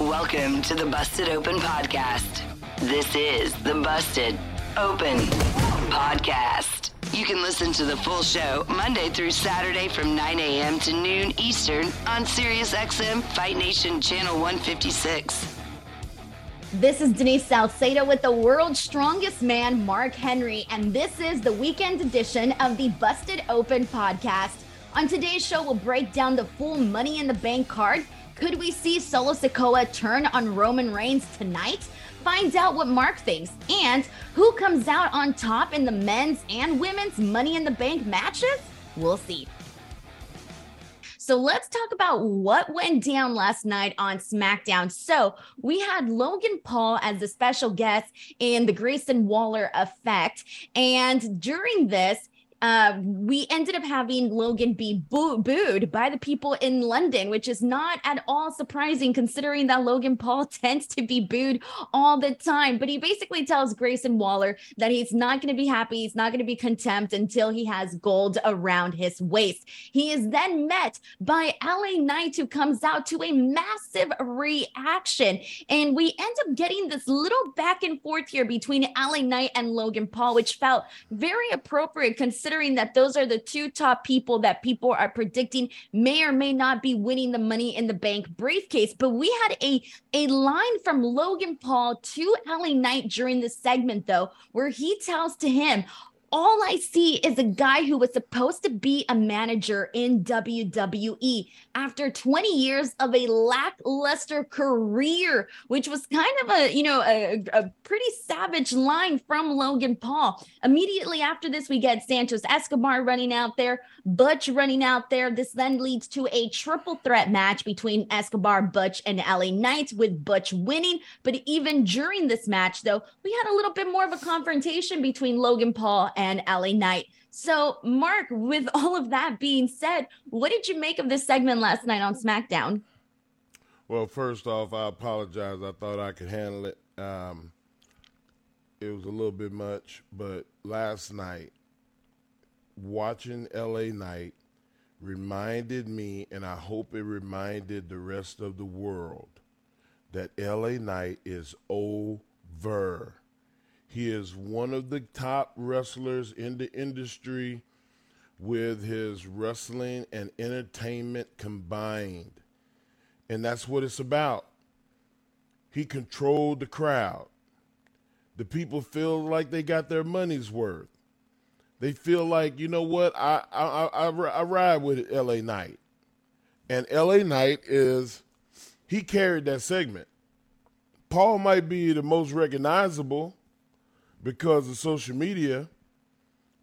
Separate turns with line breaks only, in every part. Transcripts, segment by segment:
Welcome to the Busted Open Podcast. This is the Busted Open Podcast. You can listen to the full show Monday through Saturday from 9 a.m. to noon Eastern on SiriusXM Fight Nation Channel 156.
This is Denise Salcedo with the world's strongest man, Mark Henry, and this is the weekend edition of the Busted Open podcast. On today's show, we'll break down the full Money in the Bank card. Could we see Solo Sikoa turn on Roman Reigns tonight? Find out what Mark thinks and who comes out on top in the men's and women's Money in the Bank matches? We'll see. So let's talk about what went down last night on SmackDown. So we had Logan Paul as the special guest in the Grayson Waller effect. And during this, uh, we ended up having Logan be boo- booed by the people in London, which is not at all surprising considering that Logan Paul tends to be booed all the time. But he basically tells Grayson Waller that he's not going to be happy, he's not going to be content until he has gold around his waist. He is then met by LA Knight, who comes out to a massive reaction. And we end up getting this little back and forth here between LA Knight and Logan Paul, which felt very appropriate considering considering that those are the two top people that people are predicting may or may not be winning the money in the bank briefcase. But we had a, a line from Logan Paul to LA Knight during this segment, though, where he tells to him, all I see is a guy who was supposed to be a manager in WWE after 20 years of a lackluster career, which was kind of a, you know, a, a pretty savage line from Logan Paul. Immediately after this, we get Santos Escobar running out there, Butch running out there. This then leads to a triple threat match between Escobar, Butch, and LA Knight, with Butch winning. But even during this match, though, we had a little bit more of a confrontation between Logan Paul and LA Knight. So, Mark, with all of that being said, what did you make of this segment last night on SmackDown?
Well, first off, I apologize. I thought I could handle it. Um, it was a little bit much, but last night, watching LA Knight reminded me, and I hope it reminded the rest of the world, that LA Knight is over. He is one of the top wrestlers in the industry with his wrestling and entertainment combined. And that's what it's about. He controlled the crowd. The people feel like they got their money's worth. They feel like, you know what, I I, I, I ride with LA Knight. And LA Knight is, he carried that segment. Paul might be the most recognizable, because of social media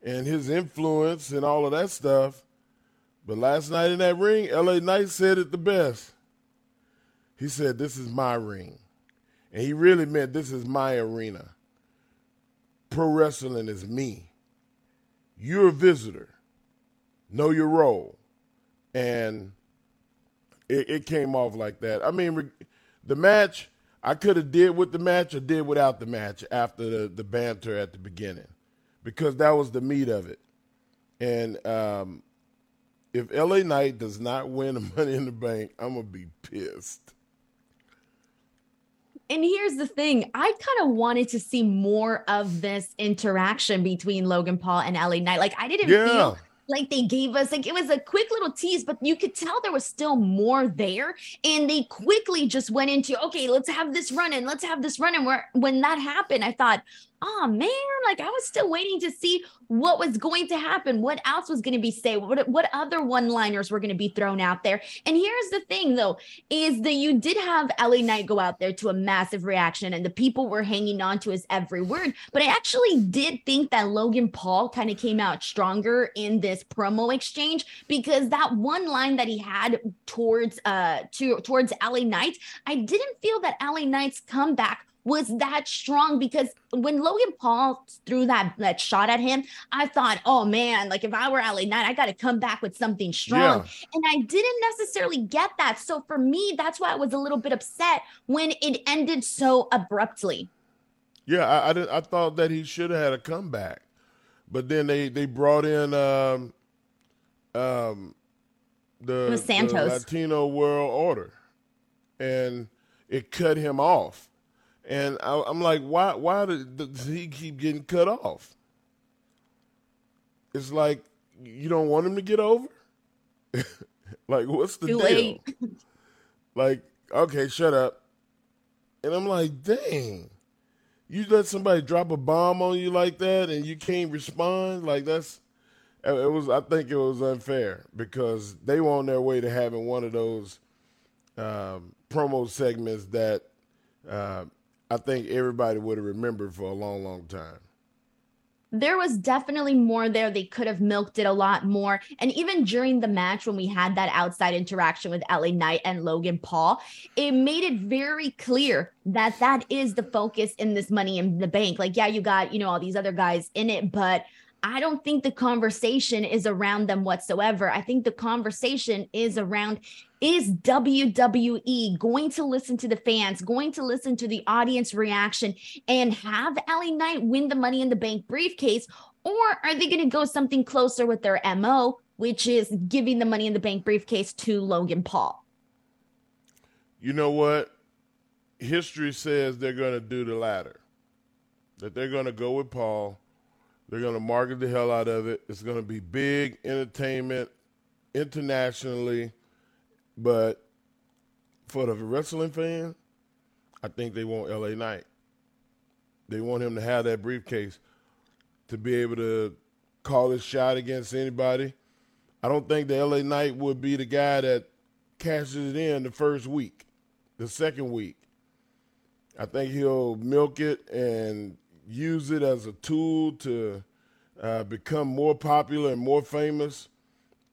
and his influence and all of that stuff. But last night in that ring, LA Knight said it the best. He said, This is my ring. And he really meant this is my arena. Pro wrestling is me. You're a visitor. Know your role. And it, it came off like that. I mean, the match I could have did with the match or did without the match after the, the banter at the beginning because that was the meat of it. And um, if LA Knight does not win the Money in the Bank, I'm gonna be pissed.
And here's the thing I kind of wanted to see more of this interaction between Logan Paul and LA Knight. Like, I didn't
yeah.
feel like they gave us like it was a quick little tease but you could tell there was still more there. And they quickly just went into okay let's have this run and let's have this run and where when that happened i thought oh man like i was still waiting to see what was going to happen what else was going to be said what, what other one liners were going to be thrown out there. And here's the thing though is that you did have la knight go out there to a massive reaction and the people were hanging on to his every word. But i actually did think that logan paul kind of came out stronger in this promo exchange because that one line that he had towards uh to towards la knight i didn't feel that la knight's comeback was that strong because when Logan Paul threw that that shot at him, I thought, oh man, like if I were LA Knight, I got to come back with something strong. Yeah. And I didn't necessarily get that. So for me, that's why I was a little bit upset when it ended so abruptly.
Yeah, I I, I thought that he should have had a comeback, but then they they brought in um um the,
Santos.
the Latino World Order, and it cut him off and I, am like, why? Why does he keep getting cut off? It's like you don't want him to get over. like, what's the Too deal? Late. like, okay, shut up. And I'm like, dang, you let somebody drop a bomb on you like that, and you can't respond. Like that's it was. I think it was unfair because they were on their way to having one of those um, promo segments that. Uh, I think everybody would have remembered for a long, long time.
There was definitely more there. They could have milked it a lot more. And even during the match, when we had that outside interaction with LA Knight and Logan Paul, it made it very clear that that is the focus in this money in the bank. Like, yeah, you got, you know, all these other guys in it, but I don't think the conversation is around them whatsoever. I think the conversation is around is WWE going to listen to the fans, going to listen to the audience reaction, and have LA Knight win the Money in the Bank briefcase? Or are they going to go something closer with their MO, which is giving the Money in the Bank briefcase to Logan Paul?
You know what? History says they're going to do the latter, that they're going to go with Paul they're going to market the hell out of it. It's going to be big entertainment internationally, but for the wrestling fan, I think they want LA Knight. They want him to have that briefcase to be able to call his shot against anybody. I don't think the LA Knight would be the guy that cashes it in the first week, the second week. I think he'll milk it and use it as a tool to uh, become more popular and more famous,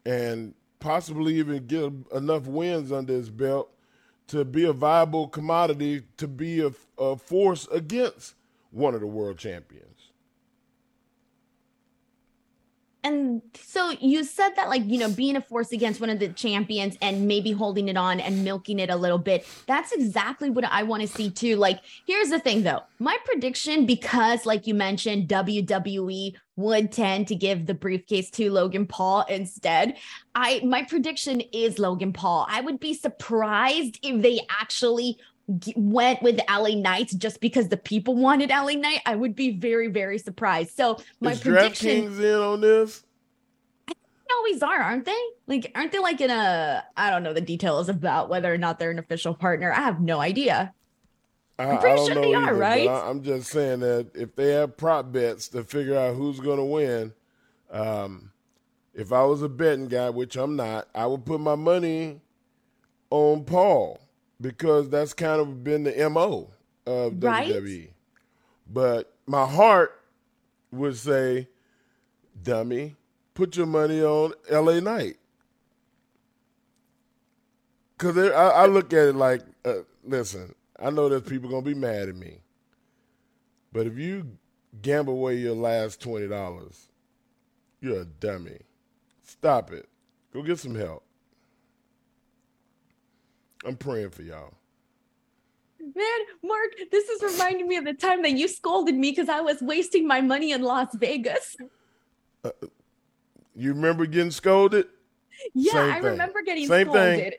and possibly even get enough wins under his belt to be a viable commodity to be a, a force against one of the world champions.
And so you said that like you know being a force against one of the champions and maybe holding it on and milking it a little bit that's exactly what i want to see too. Like here's the thing though. My prediction because like you mentioned wwe would tend to give the briefcase to logan paul instead. I my prediction is logan paul. I would be surprised if they actually went with LA Knights just because the people wanted LA Knight, I would be very, very surprised. So my
Is
prediction
DraftKings in on this.
I always are, aren't they? Like, aren't they like in a? I don't know the details about whether or not they're an official partner. I have no idea. I'm pretty sure they either, are, right?
I'm just saying that if they have prop bets to figure out who's going to win, um, if I was a betting guy, which I'm not, I would put my money on Paul because that's kind of been the MO of right? WWE. But my heart would say, dummy, put your money on LA Knight. Because I, I, look at it like, uh, listen, I know there's people going to be mad at me. But if you gamble away your last $20, you're a dummy. Stop it. Go get some help. I'm praying for y'all.
Man, Mark, this is reminding me of the time that you scolded me because I was wasting my money in Las Vegas.
Uh, you remember getting scolded?
Yeah, Same I thing. remember getting Same scolded. Thing.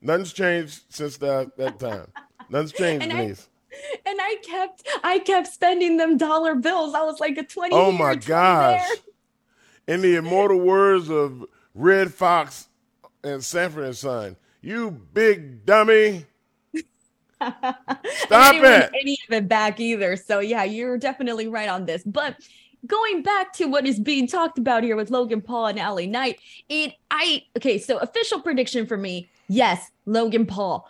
Nothing's changed since that that time. Nothing's changed, and Denise.
I, and I kept I kept spending them dollar bills. I was like a 20
Oh my gosh. In the immortal words of Redd Foxx and Sanford and Son, you big dummy. Stop it.
Any of it back either. So yeah, you're definitely right on this. But going back to what is being talked about here with Logan Paul and LA Knight, it I okay, so official prediction for me, yes, Logan Paul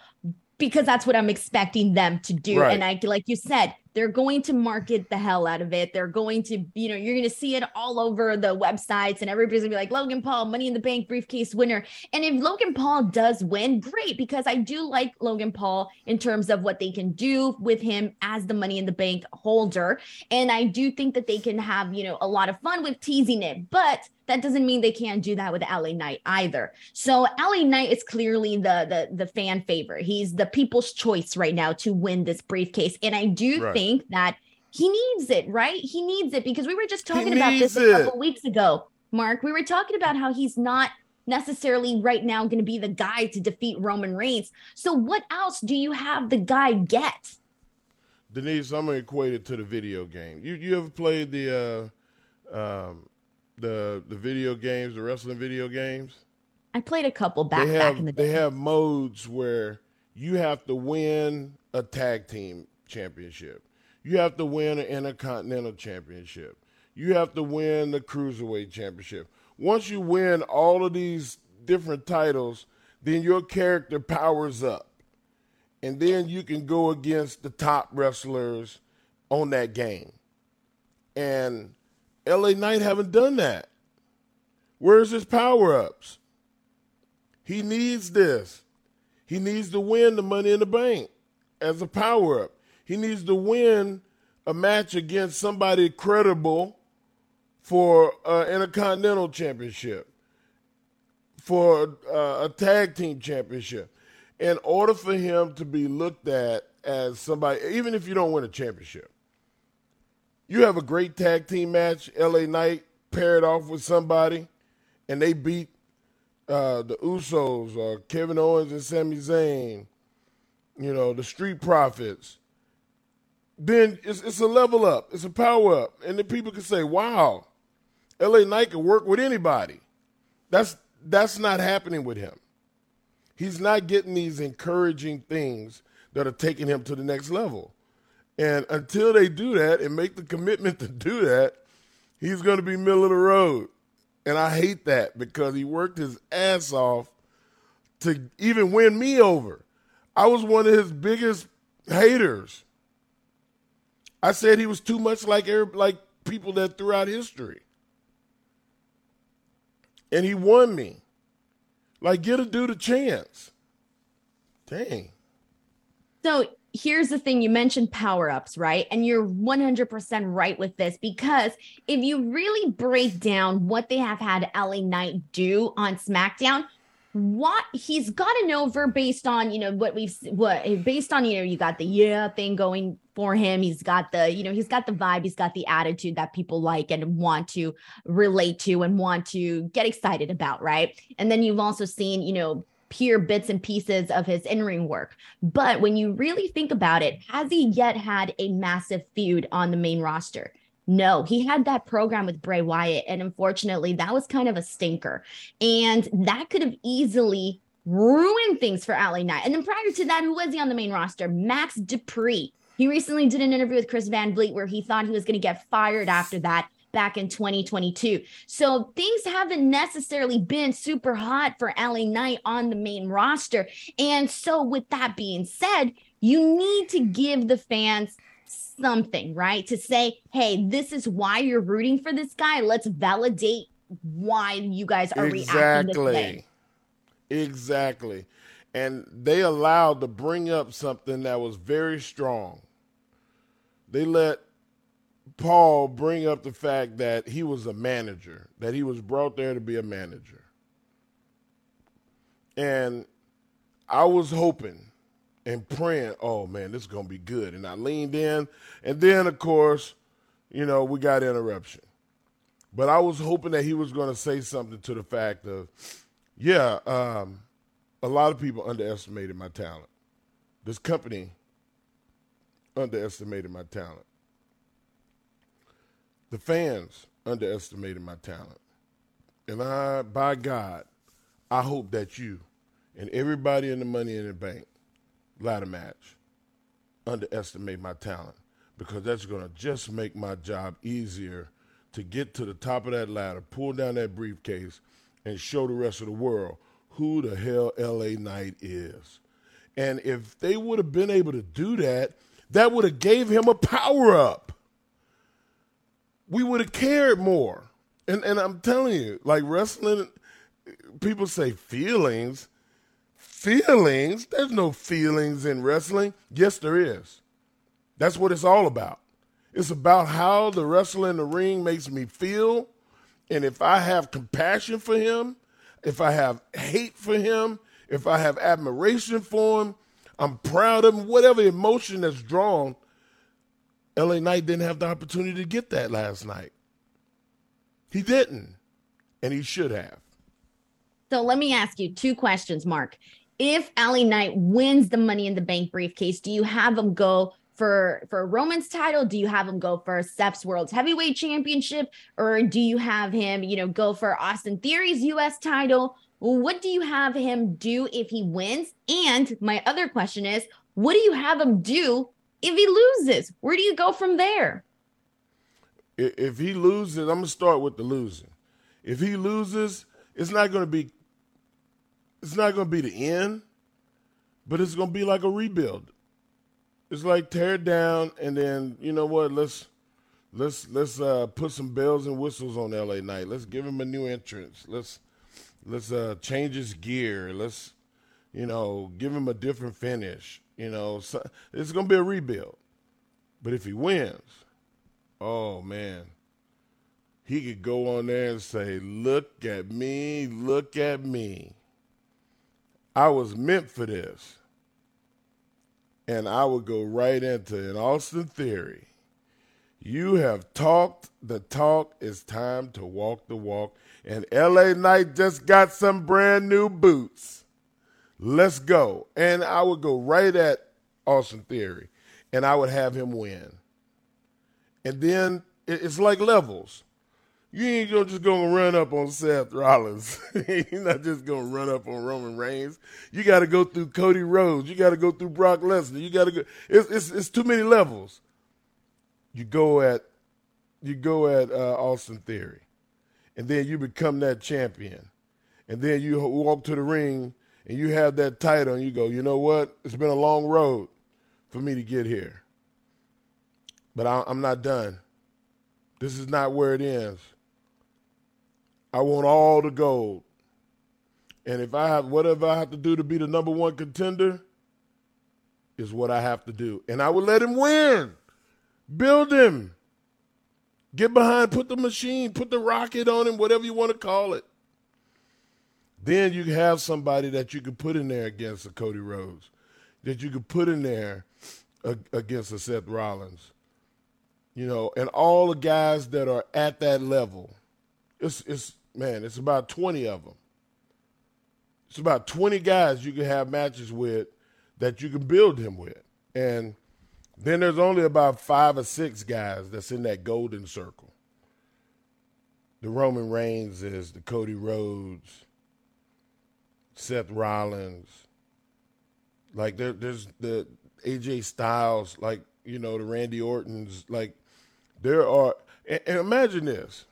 because that's what I'm expecting them to do. Right. And I, like you said, they're going to market the hell out of it. They're going to, you know, you're going to see it all over the websites, and everybody's gonna be like, Logan Paul, Money in the Bank briefcase winner. And if Logan Paul does win, great, because I do like Logan Paul in terms of what they can do with him as the Money in the Bank holder. And I do think that they can have, you know, a lot of fun with teasing it. But that doesn't mean they can't do that with LA Knight either. So LA Knight is clearly the the the fan favorite. He's the people's choice right now to win this briefcase, and I do right. think that he needs it. Right? He needs it because we were just talking about this a couple weeks ago, Mark. We were talking about how he's not necessarily right now going to be the guy to defeat Roman Reigns. So what else do you have the guy get?
Denise, I'm gonna equate it to the video game. You you ever played the uh, um, the the video games, the wrestling video games?
I played a couple back
they have,
back in the
day. They have modes where you have to win a tag team championship. You have to win an intercontinental championship. You have to win the cruiserweight championship. Once you win all of these different titles, then your character powers up. And then you can go against the top wrestlers on that game. And LA Knight haven't done that. Where's his power ups? He needs this. He needs to win the money in the bank as a power up. He needs to win a match against somebody credible for uh, intercontinental championship, for uh, a tag team championship. In order for him to be looked at as somebody, even if you don't win a championship, you have a great tag team match, LA Knight paired off with somebody, and they beat uh, the Usos, uh, Kevin Owens and Sami Zayn, you know, the Street Profits. Then it's, it's a level up, it's a power up, and then people can say, "Wow, LA Knight can work with anybody." That's that's not happening with him. He's not getting these encouraging things that are taking him to the next level. And until they do that and make the commitment to do that, he's going to be middle of the road. And I hate that because he worked his ass off to even win me over. I was one of his biggest haters. I said he was too much like like people that throughout history. And he won me. Like, get a dude a chance. Dang.
So here's the thing you mentioned power ups, right? And you're 100% right with this because if you really break down what they have had LA Knight do on SmackDown, what he's gotten over based on you know what we've what based on you know you got the yeah thing going for him he's got the you know he's got the vibe he's got the attitude that people like and want to relate to and want to get excited about right and then you've also seen you know pure bits and pieces of his in-ring work. But when you really think about it, has he yet had a massive feud on the main roster? No, he had that program with Bray Wyatt. And unfortunately, that was kind of a stinker. And that could have easily ruined things for LA Knight. And then prior to that, who was he on the main roster? Max Dupri. He recently did an interview with Chris Van Vliet where he thought he was going to get fired after that back in 2022. So things haven't necessarily been super hot for LA Knight on the main roster. And so, with that being said, you need to give the fans something, right? To say, hey, this is why you're rooting for this guy. Let's validate why you guys are exactly. reacting this way.
Exactly. And they allowed to bring up something that was very strong. They let Paul bring up the fact that he was a manager, that he was brought there to be a manager. And I was hoping and praying, oh man, this is going to be good. And I leaned in. And then, of course, you know, we got interruption. But I was hoping that he was going to say something to the fact of, yeah, um, a lot of people underestimated my talent. This company underestimated my talent. The fans underestimated my talent. And I, by God, I hope that you and everybody in the Money in the Bank ladder match underestimate my talent because that's going to just make my job easier to get to the top of that ladder, pull down that briefcase, and show the rest of the world who the hell LA Knight is. And if they would have been able to do that, that would have gave him a power up. We would have cared more. And and I'm telling you, like wrestling people say feelings. Feelings? There's no feelings in wrestling. Yes, there is. That's what it's all about. It's about how the wrestler in the ring makes me feel. And if I have compassion for him, if I have hate for him, if I have admiration for him, I'm proud of him, whatever emotion that's drawn. LA Knight didn't have the opportunity to get that last night. He didn't, and he should have.
So let me ask you two questions, Mark. If LA Knight wins the Money in the Bank briefcase, do you have him go for for a Roman's title? Do you have him go for Seth's World's Heavyweight Championship, or do you have him, you know, go for Austin Theory's U.S. title? What do you have him do if he wins? And my other question is, what do you have him do if he loses? Where do you go from there?
If he loses, I'm gonna start with the losing. If he loses, it's not gonna be it's not gonna be the end, but it's gonna be like a rebuild. It's like tear it down and then you know what? Let's let's let's uh, put some bells and whistles on LA Knight. Let's give him a new entrance. Let's let's uh, change his gear. Let's you know give him a different finish. You know, so it's gonna be a rebuild. But if he wins, oh man, he could go on there and say, "Look at me, look at me. I was meant for this." And I would go right into an Austin Theory. You have talked the talk. It's time to walk the walk. And LA Knight just got some brand new boots. Let's go. And I would go right at Austin Theory and I would have him win. And then it's like levels. You ain't gonna just gonna run up on Seth Rollins. You're not just gonna run up on Roman Reigns. You got to go through Cody Rhodes. You got to go through Brock Lesnar. You got to go. It's, it's it's too many levels. You go at you go at uh, Austin Theory, and then you become that champion, and then you walk to the ring and you have that title, and you go, you know what? It's been a long road for me to get here, but I, I'm not done. This is not where it ends. I want all the gold. And if I have whatever I have to do to be the number one contender, is what I have to do. And I will let him win. Build him. Get behind, put the machine, put the rocket on him, whatever you want to call it. Then you have somebody that you could put in there against a Cody Rhodes, that you could put in there against a Seth Rollins. You know, and all the guys that are at that level. It's it's man, it's about 20 of them. It's about 20 guys you can have matches with that you can build him with. And then there's only about five or six guys that's in that golden circle. The Roman Reigns is the Cody Rhodes, Seth Rollins. Like there, there's the AJ Styles, like you know the Randy Ortons. Like there are, and, and imagine this: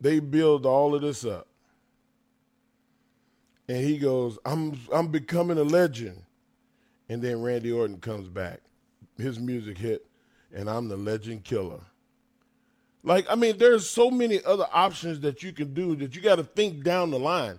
they build all of this up. And he goes, I'm I'm becoming a legend. And then Randy Orton comes back. His music hit, and I'm the legend killer. Like, I mean, there's so many other options that you can do that you got to think down the line.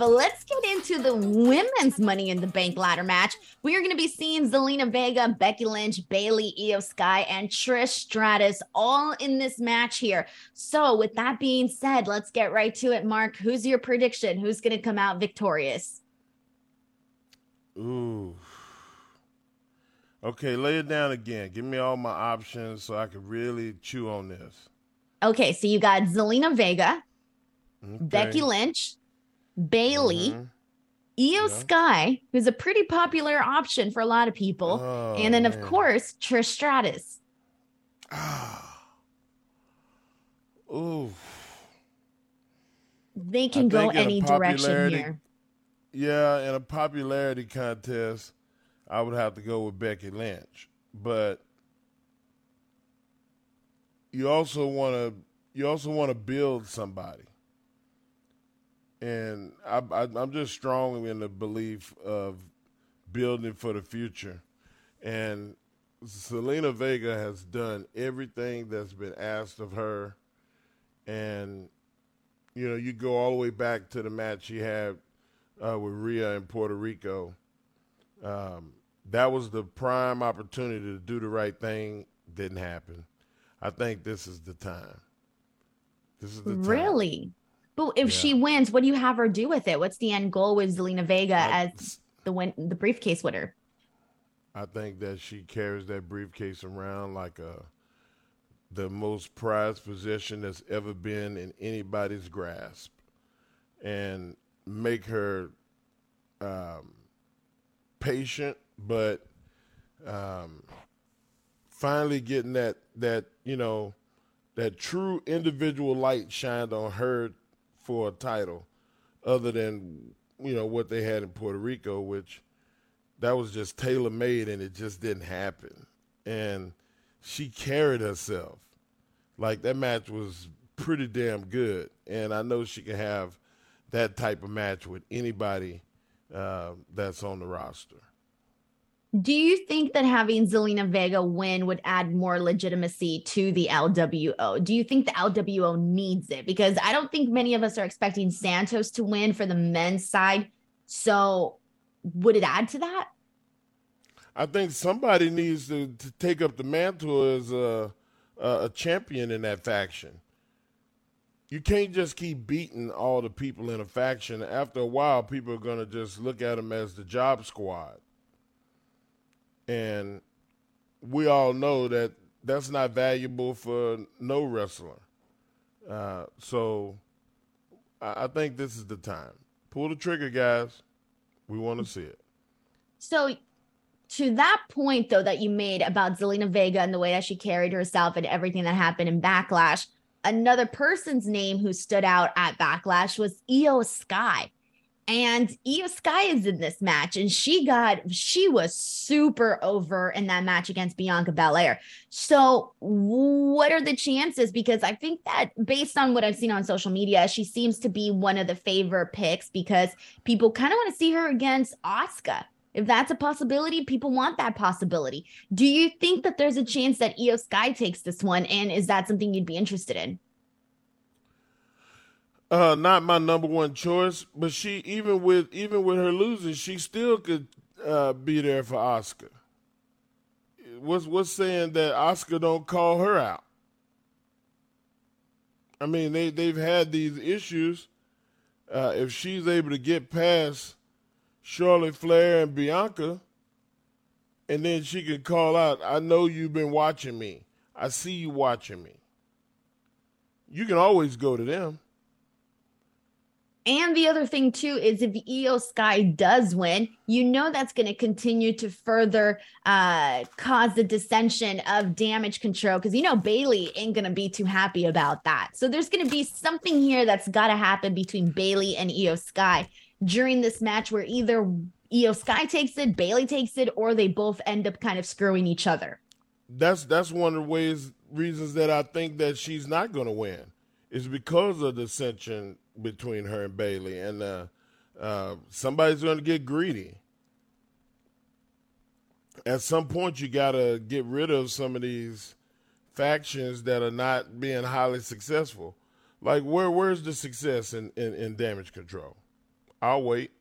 But let's get into the women's Money in the Bank ladder match. We are going to be seeing Zelina Vega, Becky Lynch, Bayley, Iyo Sky, and Trish Stratus all in this match here. So, with that being said, let's get right to it. Mark, who's your prediction? Who's going to come out victorious?
Ooh. Okay, lay it down again. Give me all my options so I can really chew on this.
Okay, so you got Zelina Vega,
Okay.
Becky Lynch, Bayley,
Mhm.
Iyo
Yeah.
Sky, who's a pretty popular option for a lot of people,
Oh,
and then of
man.
course Trish Stratus.
Ah. Ooh.
They can go
think in a
any direction here.
Yeah, in a popularity contest, I would have to go with Becky Lynch. But you also want to you also want to build somebody. And I, I'm just strong in the belief of building for the future. And Zelina Vega has done everything that's been asked of her. And, you know, you go all the way back to the match she had uh, with Rhea in Puerto Rico. Um, that was the prime opportunity to do the right thing. Didn't happen. I think this is the time. This is the time.
Really? But if
Yeah.
she wins, what do you have her do with it? What's the end goal with Zelina Vega
I-
as the win the briefcase winner?
I think that she carries that briefcase around like a the most prized possession that's ever been in anybody's grasp and make her um, patient, but um, finally getting that that you know that true individual light shined on her for a title, other than you know what they had in Puerto Rico, which that was just tailor made and it just didn't happen. And she carried herself. Like that match was pretty damn good. And I know she can have that type of match with anybody uh, that's on the roster.
Do you think that having Zelina Vega win would add more legitimacy to the LWO? Do you think the LWO needs it? Because I don't think many of us are expecting Santos to win for the men's side. So would it add to that?
I think somebody needs to, to take up the mantle as a, a, a champion in that faction. You can't just keep beating all the people in a faction. After a while, people are going to just look at them as the job squad. And we all know that that's not valuable for no wrestler. Uh, so I, I think this is the time. Pull the trigger, guys. We want to see it.
So to that point though that you made about Zelina Vega and the way that she carried herself and everything that happened in Backlash, another person's name who stood out at Backlash was Iyo Sky. And Iyo Sky is in this match, and she got she was super over in that match against Bianca Belair. So, what are the chances? Because I think that based on what I've seen on social media, she seems to be one of the favorite picks because people kind of want to see her against Asuka. If that's a possibility, people want that possibility. Do you think that there's a chance that Iyo Sky takes this one? And is that something you'd be interested in?
Uh, not my number one choice, but she even with even with her losing, she still could uh, be there for Asuka. What's what's saying that Asuka don't call her out? I mean, they they've had these issues. Uh, if she's able to get past Charlotte Flair and Bianca, and then she can call out, I know you've been watching me. I see you watching me. You can always go to them.
And the other thing too is if Iyo Sky does win, you know that's going to continue to further uh, cause the dissension of damage control because you know Bayley ain't going to be too happy about that. So there's going to be something here that's got to happen between Bayley and Iyo Sky during this match where either Iyo Sky takes it, Bayley takes it, or they both end up kind of screwing each other.
That's that's one of the ways reasons that I think that she's not going to win is because of dissension between her and Bayley, and uh, uh, somebody's going to get greedy. At some point, you got to get rid of some of these factions that are not being highly successful. Like, where where's the success in, in, in damage control? I'll wait.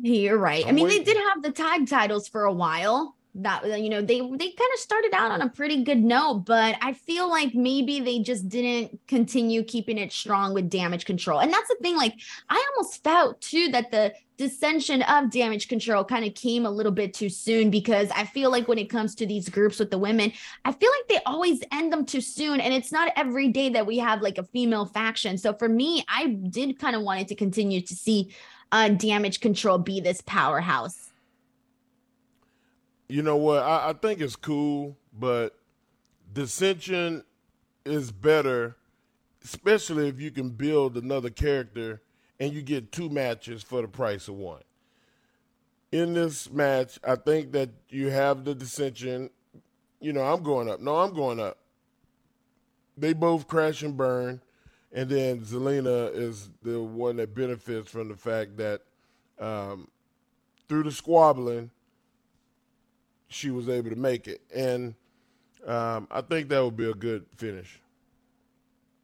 You're right. i I mean, they did have the tag titles for a while that you know they they kind of started out on a pretty good note but i feel like maybe they just didn't continue keeping it strong with damage control. And that's the thing like i almost felt too that the dissension of damage control kind of came a little bit too soon because i feel like when it comes to these groups with the women i feel like they always end them too soon and it's not every day that we have like a female faction. So for me i did kind of wanted to continue to see uh damage control be this powerhouse
you know what? I, I think it's cool, but dissension is better, especially if you can build another character and you get two matches for the price of one. In this match, I think that you have the dissension. You know, I'm going up. No, I'm going up. They both crash and burn. And then Zelina is the one that benefits from the fact that um, through the squabbling, she was able to make it. And um, I think that would be a good finish.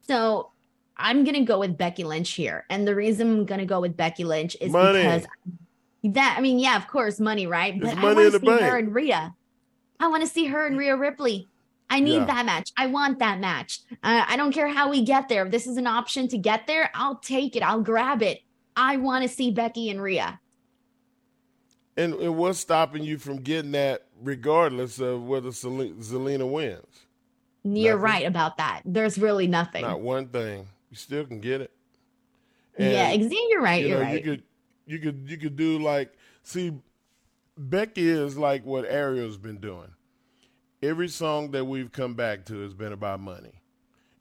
So I'm going to go with Becky Lynch here. And the reason I'm going to go with Becky Lynch is
money.
because that, I mean, yeah, of course, money, right? But I want to see bank. her and Rhea. I want to see her and Rhea Ripley. I need yeah. that match. I want that match. Uh, I don't care how we get there. If this is an option to get there, I'll take it. I'll grab it. I want to see Becky and Rhea.
And, and what's stopping you from getting that regardless of whether Zelina wins?
You're nothing. right about that. There's really nothing.
Not one thing. You still can get it.
And, yeah, exactly. You're right. You are right.
You could, you could, you could do like, see, Becky is like what Ariel's been doing. Every song that we've come back to has been about money.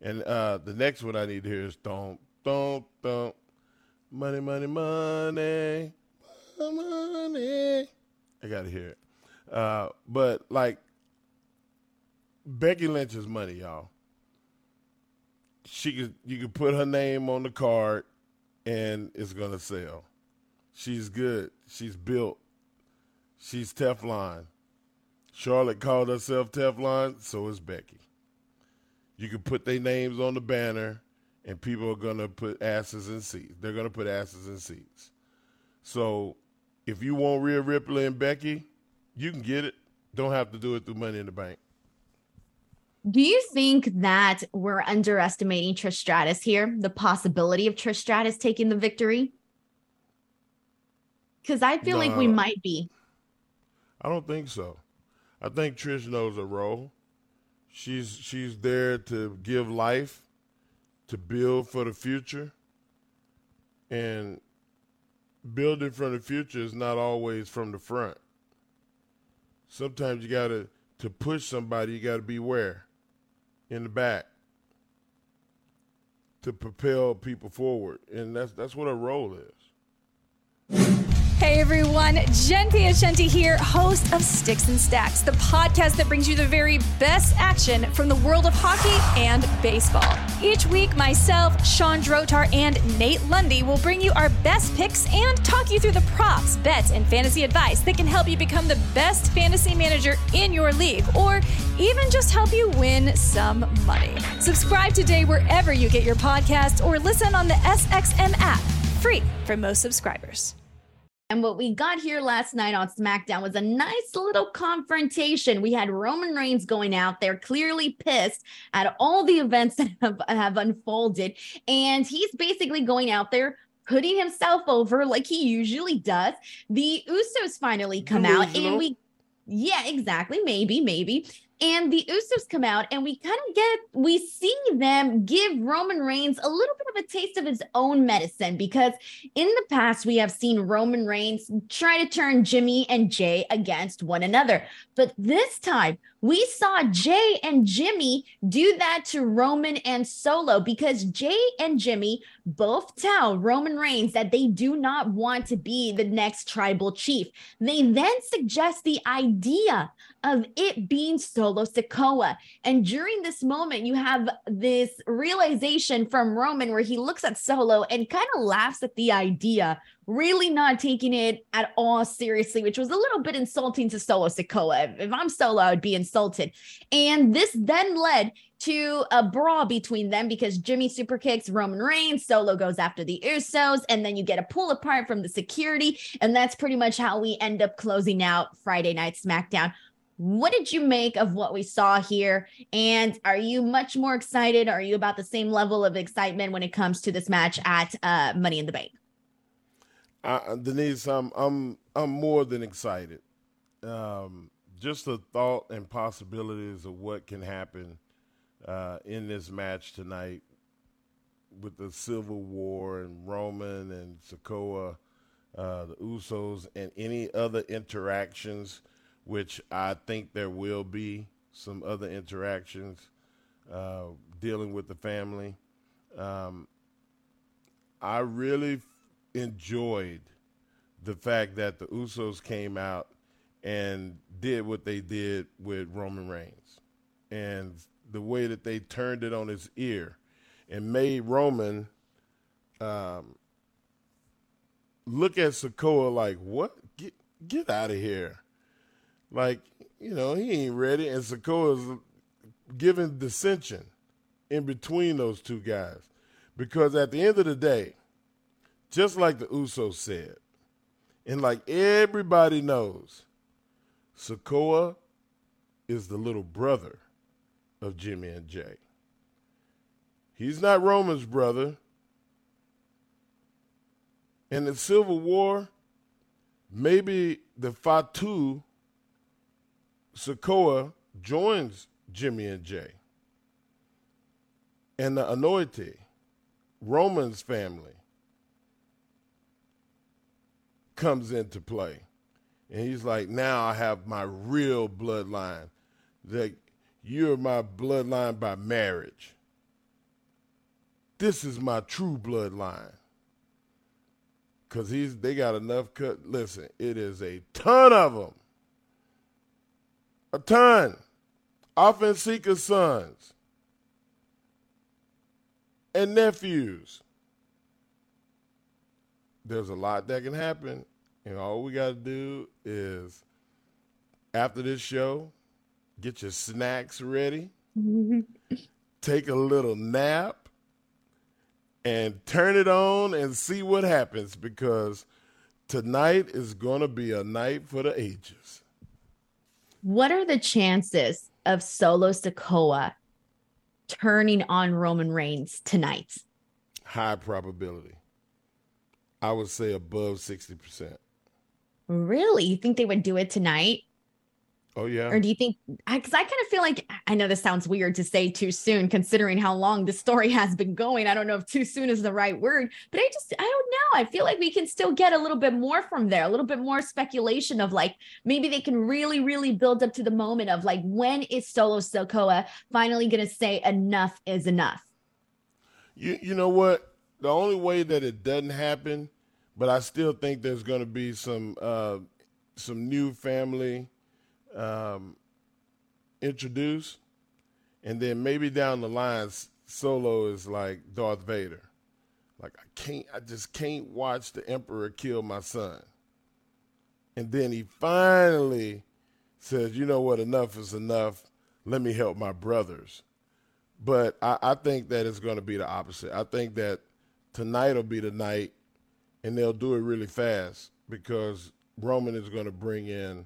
And uh, the next one I need to hear is don't, don't, don't, money, money, money, money. I got to hear it. Uh, but like Becky Lynch's money, y'all. She could you could put her name on the card and it's gonna sell. She's good. She's built. She's Teflon. Charlotte called herself Teflon, so is Becky. You can put their names on the banner and people are gonna put asses in seats. They're gonna put asses in seats. So if you want Rhea Ripley and Becky, you can get it. Don't have to do it through Money in the Bank.
Do you think that we're underestimating Trish Stratus here? The possibility of Trish Stratus taking the victory? Because I feel no, like we might be.
I don't think so. I think Trish knows her role. She's she's there to give life, to build for the future, and building from the future is not always from the front. Sometimes you gotta to push somebody, you gotta be where? In the back. To propel people forward. And that's that's what a role is.
Hey everyone, Jen Piacenti here, host of Sticks and Stacks, the podcast that brings you the very best action from the world of hockey and baseball. Each week, myself, Sean Drotar, and Nate Lundy will bring you our best picks and talk you through the props, bets, and fantasy advice that can help you become the best fantasy manager in your league, or even just help you win some money. Subscribe today wherever you get your podcast or listen on the SXM app, free for most subscribers.
And what we got here last night on SmackDown was a nice little confrontation. We had Roman Reigns going out there, clearly pissed at all the events that have, have unfolded. And he's basically going out there, putting himself over like he usually does. The Usos finally come out, and we, yeah, exactly. Maybe, maybe. And the Usos come out, and we kind of get, we see them give Roman Reigns a little bit of a taste of his own medicine because in the past, we have seen Roman Reigns try to turn Jimmy and Jey against one another. But this time, we saw Jey and Jimmy do that to Roman and Solo because Jey and Jimmy both tell Roman Reigns that they do not want to be the next tribal chief. They then suggest the idea of it being Solo Sikoa. And during this moment, you have this realization from Roman where he looks at Solo and kind of laughs at the idea really not taking it at all seriously, which was a little bit insulting to Solo Sikoa. If I'm Solo, I would be insulted. And this then led to a brawl between them because Jimmy super kicks Roman Reigns, Solo goes after the Usos, and then you get a pull apart from the security. And that's pretty much how we end up closing out Friday Night SmackDown. What did you make of what we saw here? And are you much more excited? Are you about the same level of excitement when it comes to this match at uh, Money in the Bank?
I, Denise, I'm I'm I'm more than excited. Um, just the thought and possibilities of what can happen uh, in this match tonight with the Civil War and Roman and Sikoa, uh, the Usos, and any other interactions, which I think there will be some other interactions uh, dealing with the family. Um, I really enjoyed the fact that the Usos came out and did what they did with Roman Reigns and the way that they turned it on his ear and made Roman um, look at Sikoa like, what? Get, get out of here. Like, you know, he ain't ready. And Sikoa's giving dissension in between those two guys. Because at the end of the day, just like the Usos said, and like everybody knows, Sikoa is the little brother of Jimmy and Jey. He's not Roman's brother. In the Civil War, maybe the Fatu Sikoa joins Jimmy and Jey. and the Anoa'i, Roman's family, comes into play. And he's like, now I have my real bloodline. That you're my bloodline by marriage. This is my true bloodline. Cause he's they got enough cut. Listen, it is a ton of them. A ton. Offense seeker sons and nephews. There's a lot that can happen and all we got to do is, after this show, get your snacks ready, take a little nap, and turn it on and see what happens because tonight is going to be a night for the ages.
What are the chances of Solo Sikoa turning on Roman Reigns tonight?
High probability. I would say above 60%.
Really? You think they would do it tonight?
Oh yeah.
Or do you think? Because I, I kind of feel like I know this sounds weird to say too soon, considering how long the story has been going. I don't know if too soon is the right word, but I just I don't know. I feel like we can still get a little bit more from there, a little bit more speculation of like maybe they can really, really build up to the moment of like when is Solo Sikoa finally going to say enough is enough.
You you know what? The only way that it doesn't happen but I still think there's going to be some uh, some new family um, introduced, and then maybe down the line, Solo is like Darth Vader. Like I can't, I just can't watch the Emperor kill my son. And then he finally says, "You know what? Enough is enough. Let me help my brothers." But I, I think that it's going to be the opposite. I think that tonight will be the night and they'll do it really fast because Roman is going to bring in